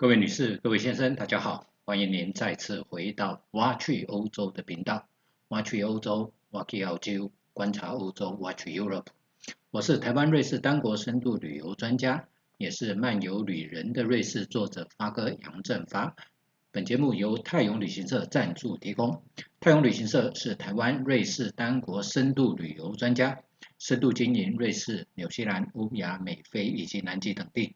各位女士、各位先生，大家好，欢迎您再次回到挖去欧洲的频道。挖去欧洲，挖去澳洲，观察欧洲，挖去 Europe。我是台湾瑞士单国深度旅游专家，也是漫游旅人的瑞士作者发哥杨振发。本节目由泰永旅行社赞助提供。泰永旅行社是台湾瑞士单国深度旅游专家，深度经营瑞士、纽西兰、欧亚、美菲以及南极等地。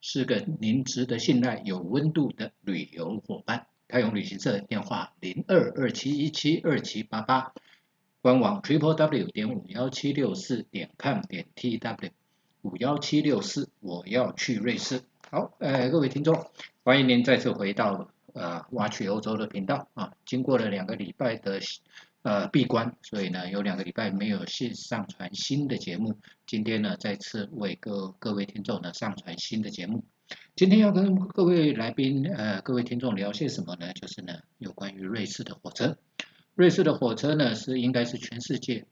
是个您值得信赖、有温度的旅游伙伴。泰永旅行社电话零二二七一七二七八八，官网 triple w 点五幺七六四点 com 点 t w 五幺七六四，我要去瑞士。好，呃，各位听众，欢迎您再次回到呃挖取欧洲的频道啊。经过了两个礼拜的。呃，闭关，所以呢，有两个礼拜没有线上传新的节目。今天呢，再次为各各位听众呢上传新的节目。今天要跟各位来宾呃，各位听众聊些什么呢？就是呢，有关于瑞士的火车。瑞士的火车呢，是应该是全世界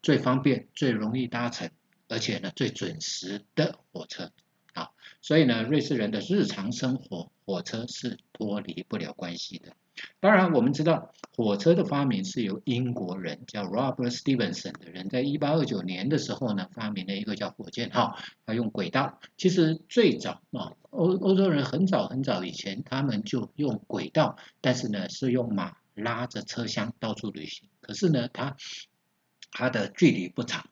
最方便、最容易搭乘，而且呢最准时的火车。啊，所以呢，瑞士人的日常生活，火车是脱离不了关系的。当然，我们知道火车的发明是由英国人叫 Robert Stevenson 的人，在一八二九年的时候呢，发明了一个叫火箭号，他用轨道。其实最早啊，欧欧洲人很早很早以前，他们就用轨道，但是呢，是用马拉着车厢到处旅行。可是呢，它它的距离不长。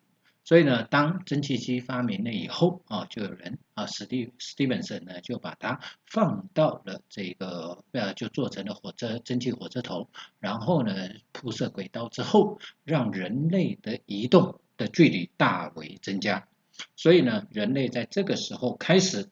所以呢，当蒸汽机发明了以后啊，就有人啊，史蒂史蒂文森呢，就把它放到了这个呃，就做成了火车蒸汽火车头，然后呢铺设轨道之后，让人类的移动的距离大为增加。所以呢，人类在这个时候开始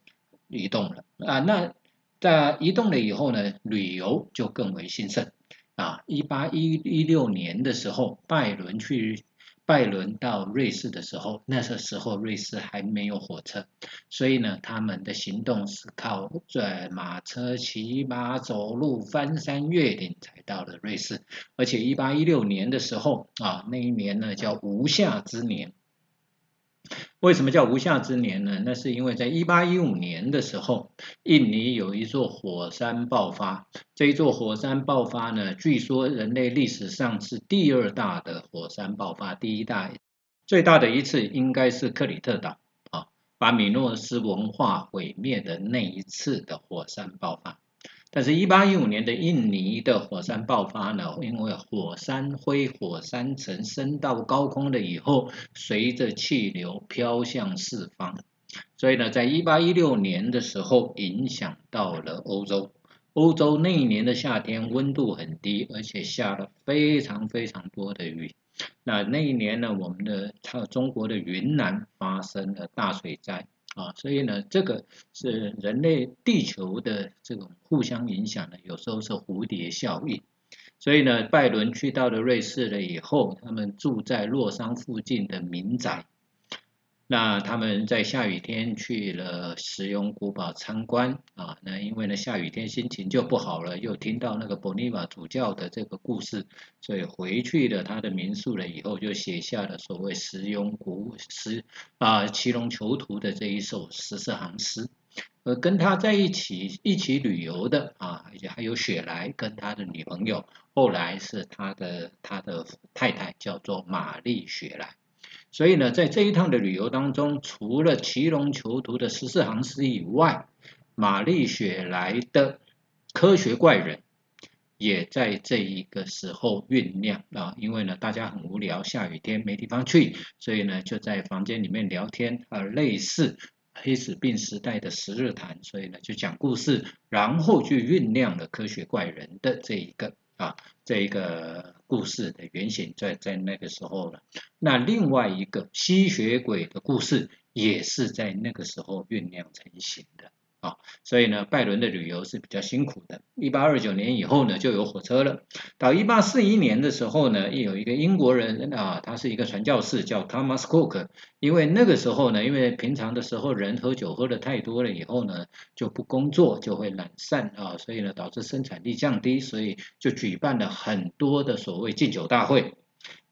移动了啊。那在移动了以后呢，旅游就更为兴盛啊。一八一一六年的时候，拜伦去。拜伦到瑞士的时候，那个时候瑞士还没有火车，所以呢，他们的行动是靠在马车、骑马、走路、翻山越岭才到了瑞士。而且，一八一六年的时候啊，那一年呢叫无夏之年。为什么叫无夏之年呢？那是因为在一八一五年的时候，印尼有一座火山爆发。这一座火山爆发呢，据说人类历史上是第二大的火山爆发，第一大最大的一次应该是克里特岛啊，把米诺斯文化毁灭的那一次的火山爆发。但是，一八一五年的印尼的火山爆发呢，因为火山灰、火山层升到高空了以后，随着气流飘向四方，所以呢，在一八一六年的时候，影响到了欧洲。欧洲那一年的夏天温度很低，而且下了非常非常多的雨。那那一年呢，我们的它中国的云南发生了大水灾。啊，所以呢，这个是人类地球的这种互相影响的，有时候是蝴蝶效应。所以呢，拜伦去到了瑞士了以后，他们住在洛桑附近的民宅。那他们在下雨天去了石庸古堡参观啊，那因为呢下雨天心情就不好了，又听到那个博尼瓦主教的这个故事，所以回去了他的民宿了以后，就写下了所谓石庸古石啊骑龙囚徒的这一首十四行诗。而跟他在一起一起旅游的啊，而且还有雪莱跟他的女朋友，后来是他的他的太太叫做玛丽雪莱。所以呢，在这一趟的旅游当中，除了骑龙囚徒的十四行诗以外，玛丽雪莱的科学怪人也在这一个时候酝酿啊。因为呢，大家很无聊，下雨天没地方去，所以呢，就在房间里面聊天啊，类似黑死病时代的十日谈，所以呢，就讲故事，然后就酝酿了科学怪人的这一个。啊，这一个故事的原型在在那个时候了。那另外一个吸血鬼的故事也是在那个时候酝酿成型的。啊，所以呢，拜伦的旅游是比较辛苦的。一八二九年以后呢，就有火车了。到一八四一年的时候呢，又有一个英国人啊，他是一个传教士，叫 Thomas Cook。因为那个时候呢，因为平常的时候人喝酒喝的太多了以后呢，就不工作，就会懒散啊，所以呢，导致生产力降低，所以就举办了很多的所谓敬酒大会。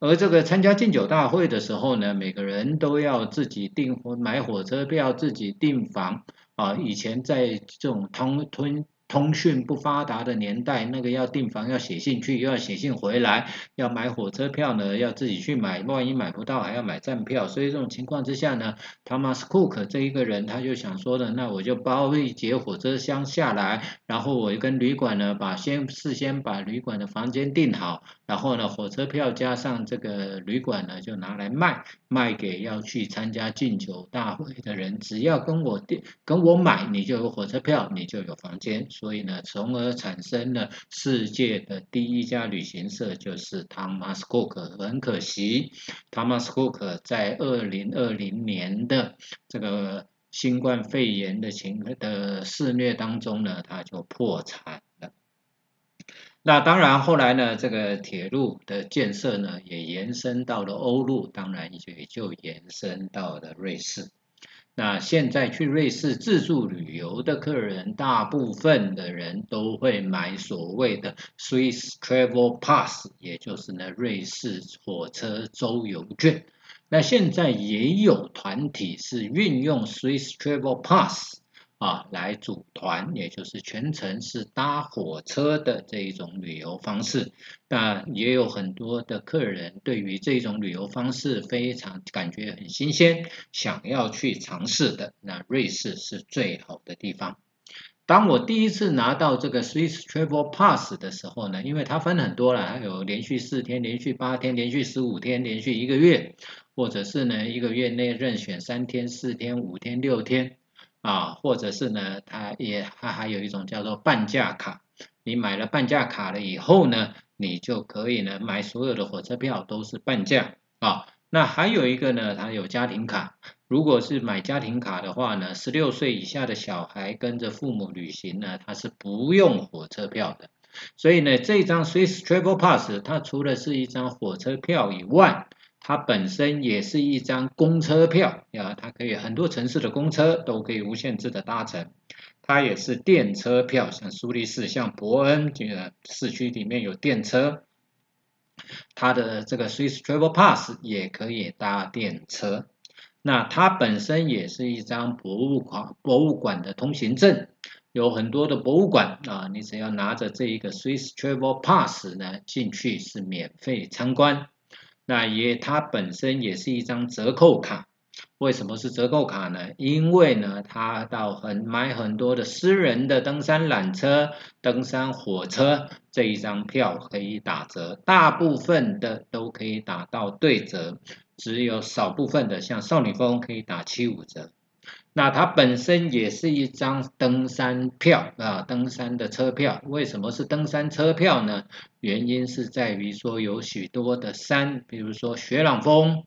而这个参加敬酒大会的时候呢，每个人都要自己订买火车票，自己订房。啊，以前在这种通通通讯不发达的年代，那个要订房要写信去，又要写信回来，要买火车票呢，要自己去买，万一买不到还要买站票，所以这种情况之下呢，Thomas Cook 这一个人他就想说的，那我就包一节火车厢下来，然后我跟旅馆呢把先事先把旅馆的房间订好，然后呢火车票加上这个旅馆呢就拿来卖，卖给要去参加敬酒大会的人，只要跟我订跟我买，你就有火车票，你就有房间。所以呢，从而产生了世界的第一家旅行社，就是 Thomas Cook。很可惜，Thomas Cook 在二零二零年的这个新冠肺炎的情的肆虐当中呢，他就破产。那当然，后来呢，这个铁路的建设呢，也延伸到了欧陆，当然也就延伸到了瑞士。那现在去瑞士自助旅游的客人，大部分的人都会买所谓的 Swiss Travel Pass，也就是呢瑞士火车周游券。那现在也有团体是运用 Swiss Travel Pass。啊，来组团，也就是全程是搭火车的这一种旅游方式。那也有很多的客人对于这种旅游方式非常感觉很新鲜，想要去尝试的。那瑞士是最好的地方。当我第一次拿到这个 Swiss Travel Pass 的时候呢，因为它分很多了，它有连续四天、连续八天、连续十五天、连续一个月，或者是呢一个月内任选三天、四天、五天、六天。啊，或者是呢，它也它还有一种叫做半价卡，你买了半价卡了以后呢，你就可以呢买所有的火车票都是半价啊。那还有一个呢，它有家庭卡，如果是买家庭卡的话呢，十六岁以下的小孩跟着父母旅行呢，它是不用火车票的。所以呢，这张 Swiss Travel Pass 它除了是一张火车票以外，它本身也是一张公车票啊，它可以很多城市的公车都可以无限制的搭乘。它也是电车票，像苏黎世、像伯恩这个市区里面有电车，它的这个 Swiss Travel Pass 也可以搭电车。那它本身也是一张博物馆博物馆的通行证，有很多的博物馆啊，你只要拿着这一个 Swiss Travel Pass 呢进去是免费参观。那也，它本身也是一张折扣卡。为什么是折扣卡呢？因为呢，它到很买很多的私人的登山缆车、登山火车这一张票可以打折，大部分的都可以打到对折，只有少部分的像少女峰可以打七五折。那它本身也是一张登山票啊，登山的车票。为什么是登山车票呢？原因是在于说有许多的山，比如说雪朗峰，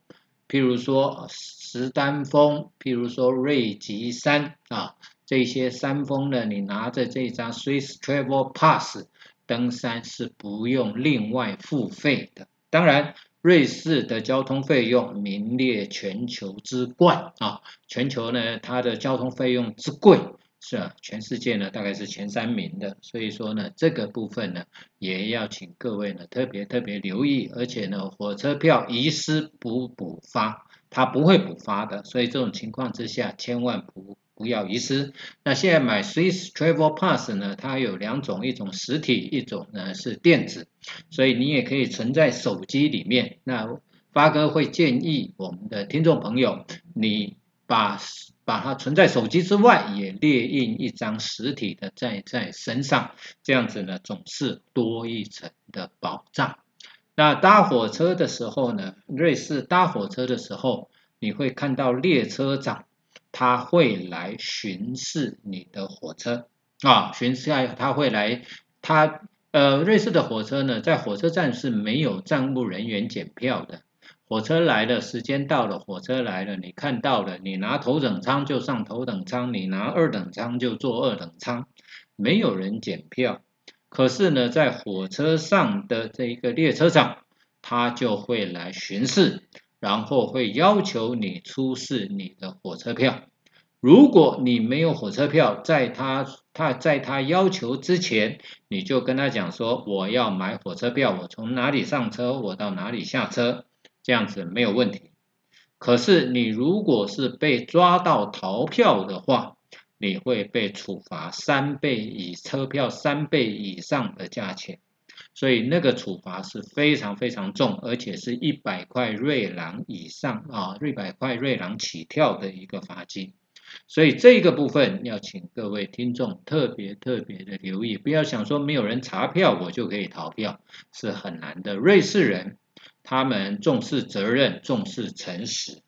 譬如说石丹峰，譬如说瑞吉山啊，这些山峰呢，你拿着这张 Swiss Travel Pass 登山是不用另外付费的。当然。瑞士的交通费用名列全球之冠啊！全球呢，它的交通费用之贵是啊，全世界呢大概是前三名的。所以说呢，这个部分呢，也要请各位呢特别特别留意。而且呢，火车票遗失不补发，它不会补发的。所以这种情况之下，千万不。不要遗失。那现在买 Swiss Travel Pass 呢？它有两种，一种实体，一种呢是电子。所以你也可以存在手机里面。那发哥会建议我们的听众朋友，你把把它存在手机之外，也列印一张实体的在在身上，这样子呢总是多一层的保障。那搭火车的时候呢，瑞士搭火车的时候，你会看到列车长。他会来巡视你的火车啊，巡视下他会来，他呃，瑞士的火车呢，在火车站是没有站务人员检票的。火车来了，时间到了，火车来了，你看到了，你拿头等舱就上头等舱，你拿二等舱就坐二等舱，没有人检票。可是呢，在火车上的这一个列车长，他就会来巡视。然后会要求你出示你的火车票。如果你没有火车票，在他他在他要求之前，你就跟他讲说我要买火车票，我从哪里上车，我到哪里下车，这样子没有问题。可是你如果是被抓到逃票的话，你会被处罚三倍以车票三倍以上的价钱，所以那个处罚是非常非常重，而且是一百块瑞郎以上啊，一百块瑞郎起跳的一个罚金。所以这个部分要请各位听众特别特别的留意，不要想说没有人查票我就可以逃票，是很难的。瑞士人他们重视责任，重视诚实，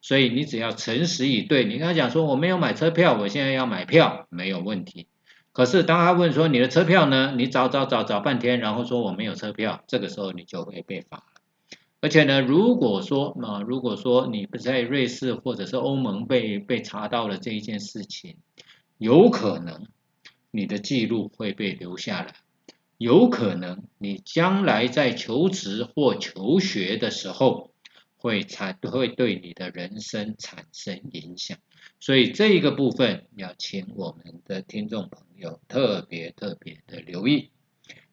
所以你只要诚实以对，你跟他讲说我没有买车票，我现在要买票没有问题。可是当他问说你的车票呢？你找找找找半天，然后说我没有车票，这个时候你就会被罚。而且呢，如果说啊，如果说你不在瑞士或者是欧盟被被查到了这一件事情，有可能你的记录会被留下来，有可能你将来在求职或求学的时候会产会对你的人生产生影响，所以这一个部分要请我们的听众朋友特别特别的留意。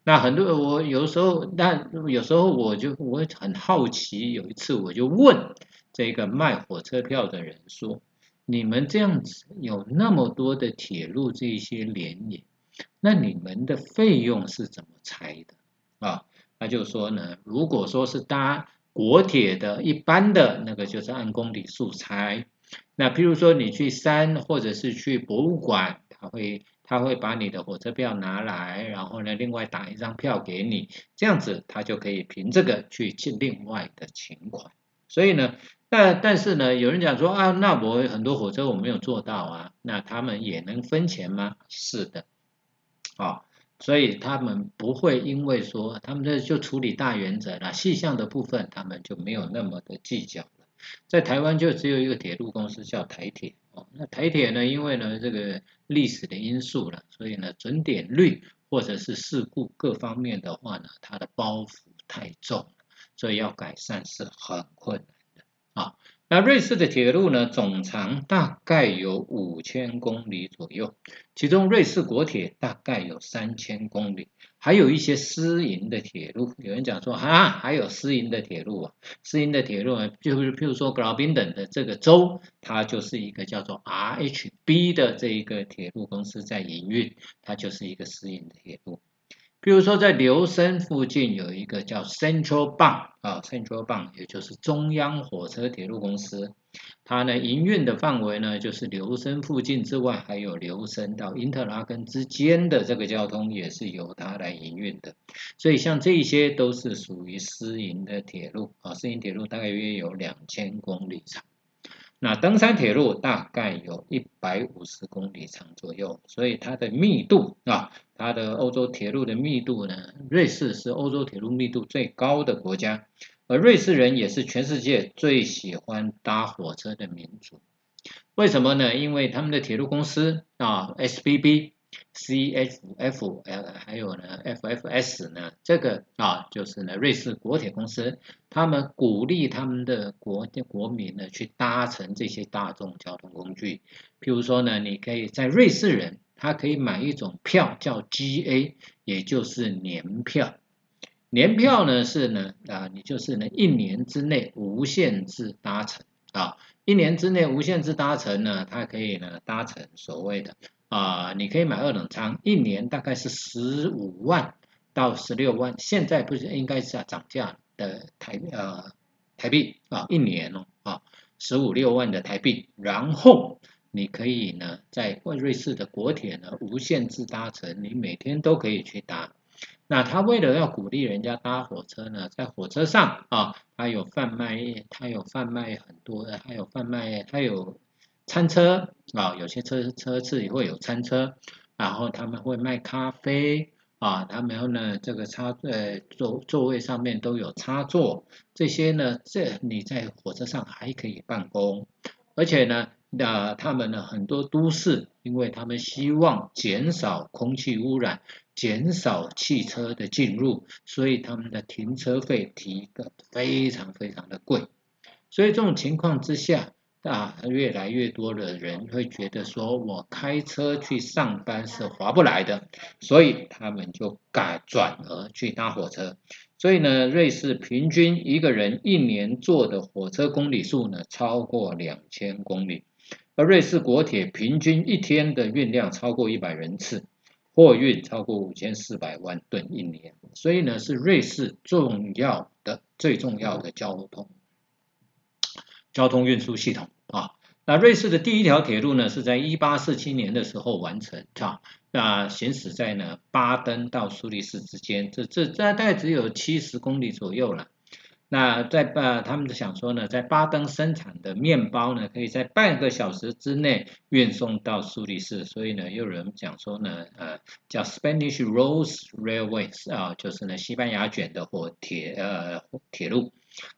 那很多我有时候，那有时候我就我很好奇，有一次我就问这个卖火车票的人说：“你们这样子有那么多的铁路这些联营，那你们的费用是怎么拆的？”啊，他就说呢，如果说是搭国铁的一般的那个，就是按公里数拆。那譬如说你去山或者是去博物馆，他会。他会把你的火车票拿来，然后呢，另外打一张票给你，这样子他就可以凭这个去进另外的请款。所以呢，但但是呢，有人讲说啊，那我很多火车我没有做到啊，那他们也能分钱吗？是的，啊，所以他们不会因为说他们这就处理大原则了，细项的部分他们就没有那么的计较。在台湾就只有一个铁路公司叫台铁。哦，那台铁呢？因为呢这个历史的因素了，所以呢准点率或者是事故各方面的话呢，它的包袱太重，所以要改善是很困难的啊。那瑞士的铁路呢，总长大概有五千公里左右，其中瑞士国铁大概有三千公里。还有一些私营的铁路，有人讲说啊，还有私营的铁路啊，私营的铁路啊，就是譬如说格劳宾登的这个州，它就是一个叫做 RHB 的这一个铁路公司在营运，它就是一个私营的铁路。比如说，在留声附近有一个叫 Central Bank 啊，Central Bank 也就是中央火车铁路公司，它呢营运的范围呢就是留声附近之外，还有留声到因特拉根之间的这个交通也是由它来营运的。所以像这些都是属于私营的铁路啊，私营铁路大概约有两千公里长。那登山铁路大概有一百五十公里长左右，所以它的密度啊，它的欧洲铁路的密度呢，瑞士是欧洲铁路密度最高的国家，而瑞士人也是全世界最喜欢搭火车的民族。为什么呢？因为他们的铁路公司啊，SBB。C F F 呃还有呢 F F S 呢，这个啊就是呢瑞士国铁公司，他们鼓励他们的国国民呢去搭乘这些大众交通工具。譬如说呢，你可以在瑞士人，他可以买一种票叫 G A，也就是年票。年票呢是呢啊，你就是呢一年之内无限制搭乘啊，一年之内无限制搭乘呢，它可以呢搭乘所谓的。啊，你可以买二等舱，一年大概是十五万到十六万，现在不是应该是要涨价的台呃台币啊，一年哦啊十五六万的台币，然后你可以呢在瑞士的国铁呢无限制搭乘，你每天都可以去搭。那他为了要鼓励人家搭火车呢，在火车上啊，他有贩卖，他有贩卖很多的，还有贩卖，他有。餐车啊，有些车车次也会有餐车，然后他们会卖咖啡啊，他们呢这个插呃座座位上面都有插座，这些呢这你在火车上还可以办公，而且呢那他们呢很多都市，因为他们希望减少空气污染，减少汽车的进入，所以他们的停车费提的非常非常的贵，所以这种情况之下。啊，越来越多的人会觉得说，我开车去上班是划不来的，所以他们就改转而去搭火车。所以呢，瑞士平均一个人一年坐的火车公里数呢，超过两千公里。而瑞士国铁平均一天的运量超过一百人次，货运超过五千四百万吨一年，所以呢是瑞士重要的最重要的交通交通运输系统啊。那瑞士的第一条铁路呢是在一八四七年的时候完成啊，那行驶在呢巴登到苏黎世之间，这这大概只有七十公里左右了。那在呃，他们想说呢，在巴登生产的面包呢，可以在半个小时之内运送到苏黎世，所以呢，又有人讲说呢，呃，叫 Spanish Rolls Railways 啊，就是呢，西班牙卷的火铁呃铁路。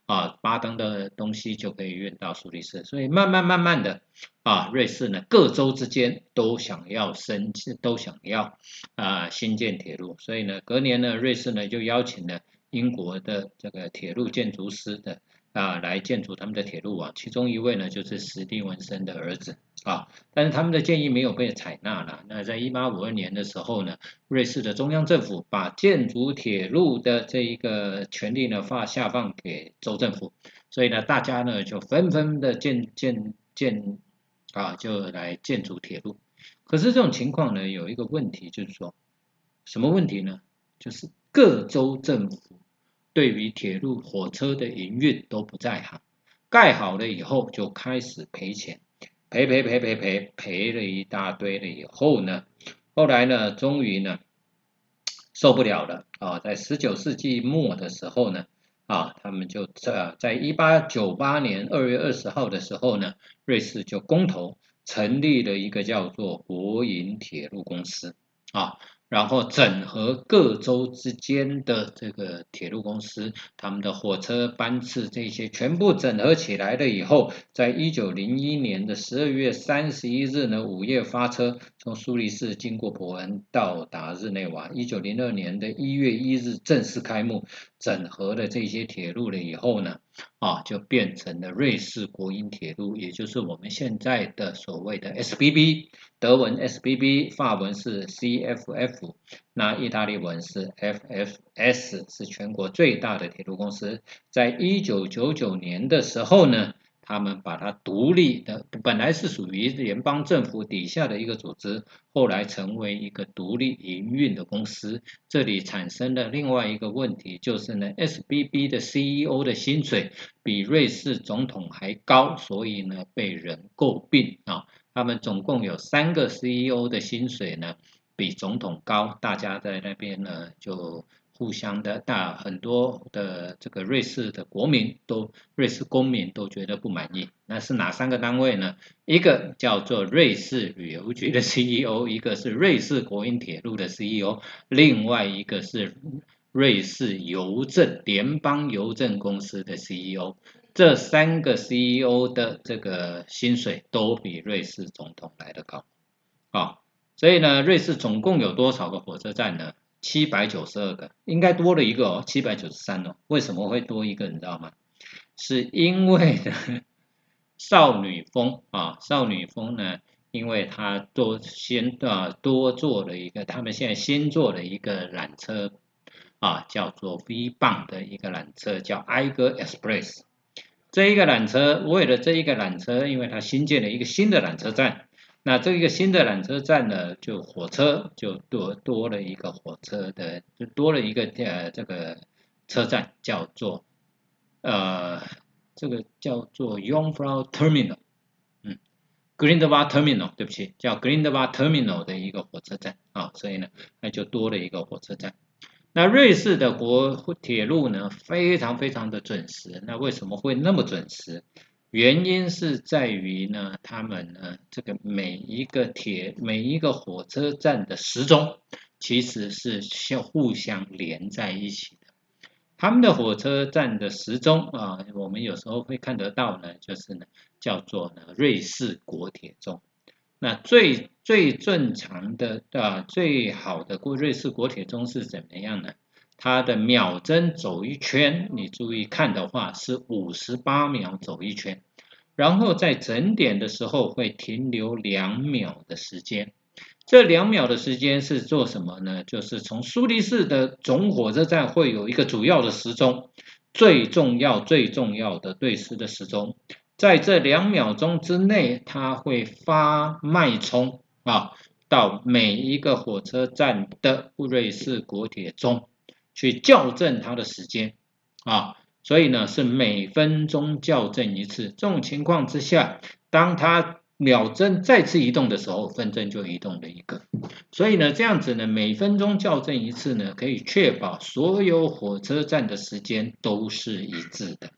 啊，巴登的东西就可以运到苏黎世，所以慢慢慢慢的啊，瑞士呢各州之间都想要升，都想要啊新建铁路，所以呢，隔年呢，瑞士呢就邀请了。英国的这个铁路建筑师的啊，来建筑他们的铁路网，其中一位呢就是史蒂文森的儿子啊，但是他们的建议没有被采纳了。那在一八五二年的时候呢，瑞士的中央政府把建筑铁路的这一个权利呢发下放给州政府，所以呢，大家呢就纷纷的建建建啊，就来建筑铁路。可是这种情况呢，有一个问题，就是说什么问题呢？就是各州政府。对于铁路、火车的营运都不在行，盖好了以后就开始赔钱，赔赔赔赔赔赔了一大堆了以后呢，后来呢，终于呢受不了了啊，在十九世纪末的时候呢，啊，他们就在在一八九八年二月二十号的时候呢，瑞士就公投成立了一个叫做国营铁路公司啊。然后整合各州之间的这个铁路公司，他们的火车班次这些全部整合起来了以后，在一九零一年的十二月三十一日呢，午夜发车，从苏黎世经过伯恩到达日内瓦。一九零二年的一月一日正式开幕，整合了这些铁路了以后呢，啊，就变成了瑞士国营铁路，也就是我们现在的所谓的 SBB。德文 SBB，法文是 CFF，那意大利文是 FFS，是全国最大的铁路公司。在一九九九年的时候呢，他们把它独立的，本来是属于联邦政府底下的一个组织，后来成为一个独立营运的公司。这里产生的另外一个问题，就是呢，SBB 的 CEO 的薪水比瑞士总统还高，所以呢，被人诟病啊。他们总共有三个 CEO 的薪水呢，比总统高，大家在那边呢就互相的，大很多的这个瑞士的国民都，瑞士公民都觉得不满意。那是哪三个单位呢？一个叫做瑞士旅游局的 CEO，一个是瑞士国营铁路的 CEO，另外一个是瑞士邮政联邦邮政公司的 CEO。这三个 CEO 的这个薪水都比瑞士总统来的高，啊，所以呢，瑞士总共有多少个火车站呢？七百九十二个，应该多了一个哦，七百九十三哦。为什么会多一个？你知道吗？是因为呢 少女峰啊，少女峰呢，因为它多先啊多做了一个，他们现在新做了一个缆车啊，叫做 V 棒的一个缆车，叫 i g e r Express。这一个缆车，为了这一个缆车，因为它新建了一个新的缆车站，那这一个新的缆车站呢，就火车就多多了一个火车的，就多了一个呃这个车站，叫做呃这个叫做 Jungfrau Terminal，嗯，Grindwald Terminal，对不起，叫 Grindwald Terminal 的一个火车站啊，所以呢，那就多了一个火车站。那瑞士的国铁路呢，非常非常的准时。那为什么会那么准时？原因是在于呢，他们呢，这个每一个铁每一个火车站的时钟其实是相互相连在一起的。他们的火车站的时钟啊，我们有时候会看得到呢，就是呢，叫做呢瑞士国铁钟。那最最正常的啊，最好的过瑞士国铁钟是怎么样呢？它的秒针走一圈，你注意看的话是五十八秒走一圈，然后在整点的时候会停留两秒的时间。这两秒的时间是做什么呢？就是从苏黎世的总火车站会有一个主要的时钟，最重要最重要的对时的时钟。在这两秒钟之内，它会发脉冲啊，到每一个火车站的布瑞士国铁中去校正它的时间啊，所以呢是每分钟校正一次。这种情况之下，当它秒针再次移动的时候，分针就移动了一个。所以呢，这样子呢，每分钟校正一次呢，可以确保所有火车站的时间都是一致的。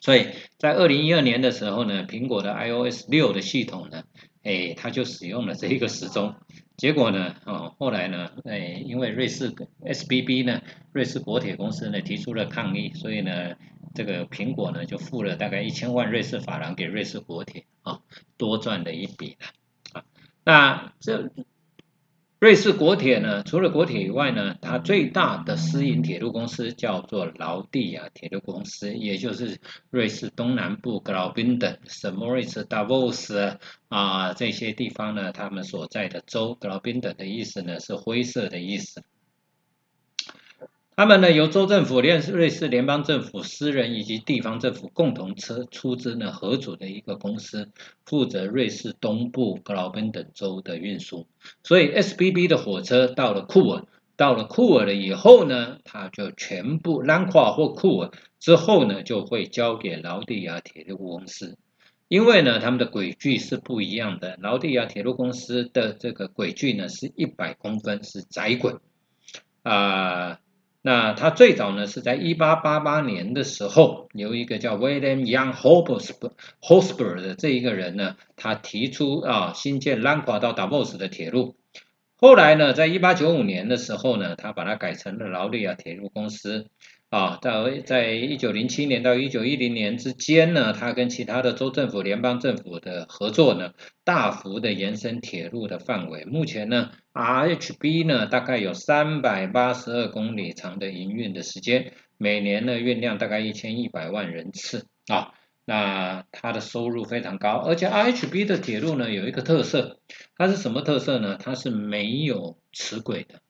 所以在二零一二年的时候呢，苹果的 iOS 六的系统呢，哎，它就使用了这一个时钟。结果呢，哦，后来呢，哎，因为瑞士 SBB 呢，瑞士国铁公司呢提出了抗议，所以呢，这个苹果呢就付了大概一千万瑞士法郎给瑞士国铁啊，多赚了一笔了啊。那这。瑞士国铁呢，除了国铁以外呢，它最大的私营铁路公司叫做劳地亚铁路公司，也就是瑞士东南部格劳宾登、圣莫瑞斯、达沃斯啊这些地方呢，他们所在的州。格劳宾登的意思呢是灰色的意思。他们呢由州政府、联瑞士联邦政府、私人以及地方政府共同出出资呢合组的一个公司，负责瑞士东部格劳宾等州的运输。所以 SBB 的火车到了库尔，到了库尔了以后呢，它就全部拉垮或库尔之后呢，就会交给劳地亚铁路公司。因为呢，他们的轨距是不一样的。劳地亚铁路公司的这个轨距呢是一百公分，是窄轨啊。那他最早呢是在一八八八年的时候，由一个叫 William Young Hosber 的这一个人呢，他提出啊新建兰卡到达沃斯的铁路。后来呢，在一八九五年的时候呢，他把它改成了劳利亚铁路公司。啊，在在一九零七年到一九一零年之间呢，他跟其他的州政府、联邦政府的合作呢，大幅的延伸铁路的范围。目前呢，RHB 呢大概有三百八十二公里长的营运的时间，每年呢运量大概一千一百万人次啊。那它的收入非常高，而且 RHB 的铁路呢有一个特色，它是什么特色呢？它是没有齿轨的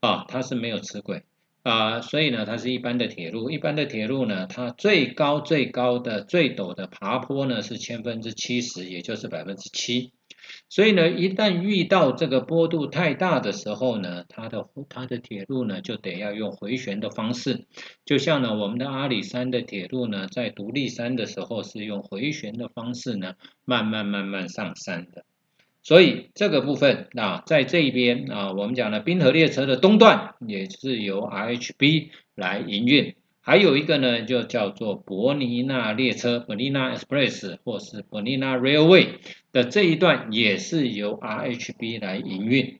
啊，它是没有齿轨。啊，所以呢，它是一般的铁路。一般的铁路呢，它最高最高的最陡的爬坡呢是千分之七十，也就是百分之七。所以呢，一旦遇到这个坡度太大的时候呢，它的它的铁路呢就得要用回旋的方式。就像呢，我们的阿里山的铁路呢，在独立山的时候是用回旋的方式呢，慢慢慢慢上山的。所以这个部分啊，在这一边啊，我们讲的冰河列车的东段也是由 RHB 来营运，还有一个呢，就叫做伯尼纳列车 （Bernina Express） 或是博尼纳 Railway 的这一段也是由 RHB 来营运。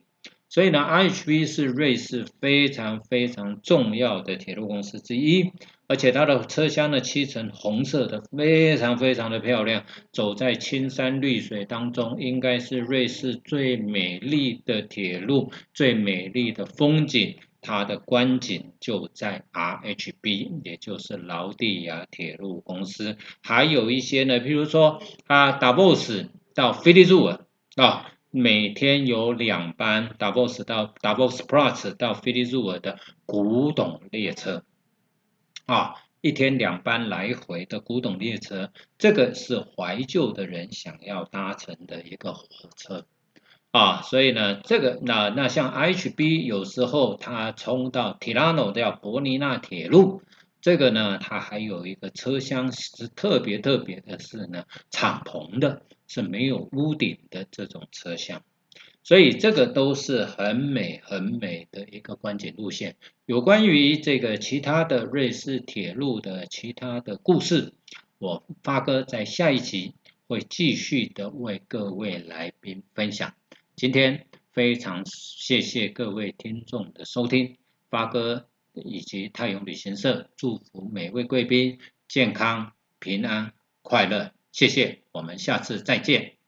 所以呢，RHB 是瑞士非常非常重要的铁路公司之一。而且它的车厢呢漆成红色的，非常非常的漂亮。走在青山绿水当中，应该是瑞士最美丽的铁路，最美丽的风景。它的观景就在 RHB，也就是劳蒂亚铁路公司。还有一些呢，比如说啊，Davos 到菲利入尔啊，每天有两班 Davos 到 Davos Plus 到菲利入尔的古董列车。啊，一天两班来回的古董列车，这个是怀旧的人想要搭乘的一个火车啊，所以呢，这个那那像 HB 有时候它冲到 Tirano 叫伯尼纳铁路，这个呢，它还有一个车厢是特别特别的是呢，敞篷的，是没有屋顶的这种车厢。所以这个都是很美很美的一个观景路线。有关于这个其他的瑞士铁路的其他的故事，我发哥在下一集会继续的为各位来宾分享。今天非常谢谢各位听众的收听，发哥以及泰永旅行社祝福每位贵宾健康平安快乐，谢谢，我们下次再见。